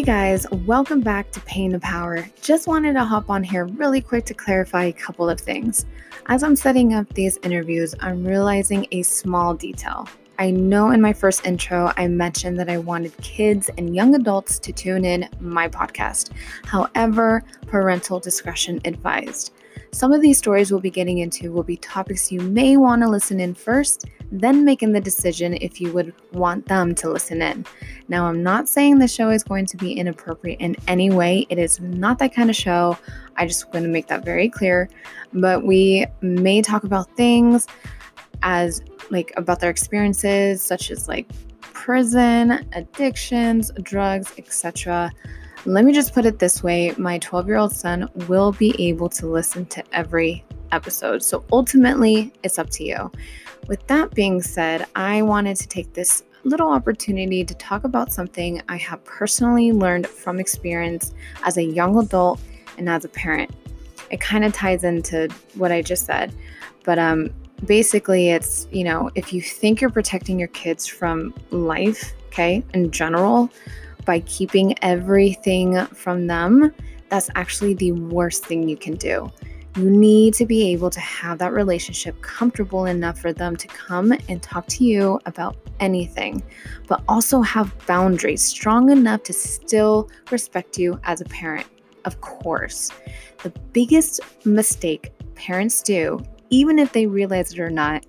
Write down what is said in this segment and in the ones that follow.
Hey guys, welcome back to Pain to Power. Just wanted to hop on here really quick to clarify a couple of things. As I'm setting up these interviews, I'm realizing a small detail. I know in my first intro, I mentioned that I wanted kids and young adults to tune in my podcast. However, parental discretion advised. Some of these stories we'll be getting into will be topics you may want to listen in first, then making the decision if you would want them to listen in. Now, I'm not saying the show is going to be inappropriate in any way, it is not that kind of show. I just want to make that very clear. But we may talk about things as like about their experiences, such as like prison, addictions, drugs, etc. Let me just put it this way my 12 year old son will be able to listen to every episode. So ultimately, it's up to you. With that being said, I wanted to take this little opportunity to talk about something I have personally learned from experience as a young adult and as a parent. It kind of ties into what I just said, but um, basically, it's you know, if you think you're protecting your kids from life, okay, in general, by keeping everything from them, that's actually the worst thing you can do. You need to be able to have that relationship comfortable enough for them to come and talk to you about anything, but also have boundaries strong enough to still respect you as a parent. Of course, the biggest mistake parents do, even if they realize it or not,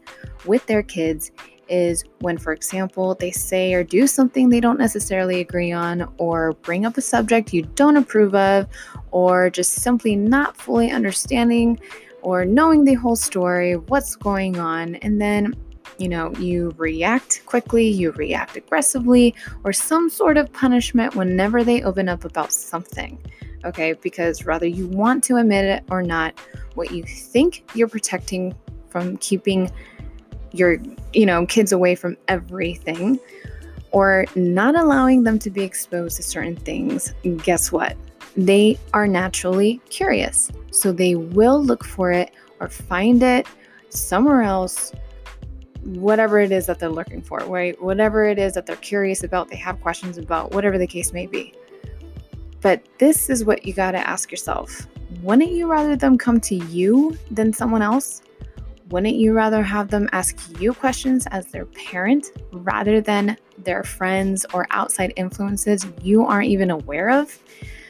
with their kids is when, for example, they say or do something they don't necessarily agree on, or bring up a subject you don't approve of, or just simply not fully understanding or knowing the whole story, what's going on, and then you know, you react quickly, you react aggressively, or some sort of punishment whenever they open up about something. Okay, because rather you want to admit it or not, what you think you're protecting from keeping your you know kids away from everything or not allowing them to be exposed to certain things guess what? They are naturally curious. So they will look for it or find it somewhere else whatever it is that they're looking for right? Whatever it is that they're curious about they have questions about whatever the case may be. But this is what you got to ask yourself. Wouldn't you rather them come to you than someone else wouldn't you rather have them ask you questions as their parent rather than their friends or outside influences you aren't even aware of?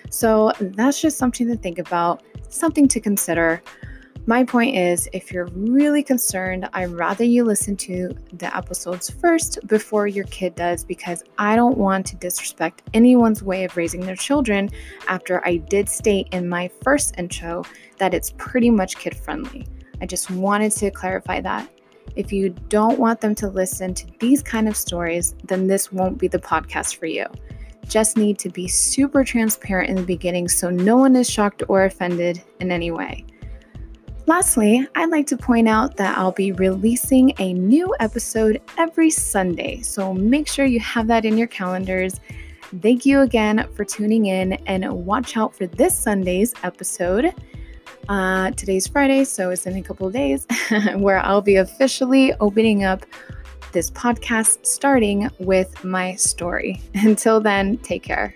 So that's just something to think about, something to consider. My point is if you're really concerned, I'd rather you listen to the episodes first before your kid does because I don't want to disrespect anyone's way of raising their children after I did state in my first intro that it's pretty much kid friendly. I just wanted to clarify that. If you don't want them to listen to these kind of stories, then this won't be the podcast for you. Just need to be super transparent in the beginning so no one is shocked or offended in any way. Lastly, I'd like to point out that I'll be releasing a new episode every Sunday, so make sure you have that in your calendars. Thank you again for tuning in and watch out for this Sunday's episode. Uh, today's Friday, so it's in a couple of days where I'll be officially opening up this podcast, starting with my story. Until then, take care.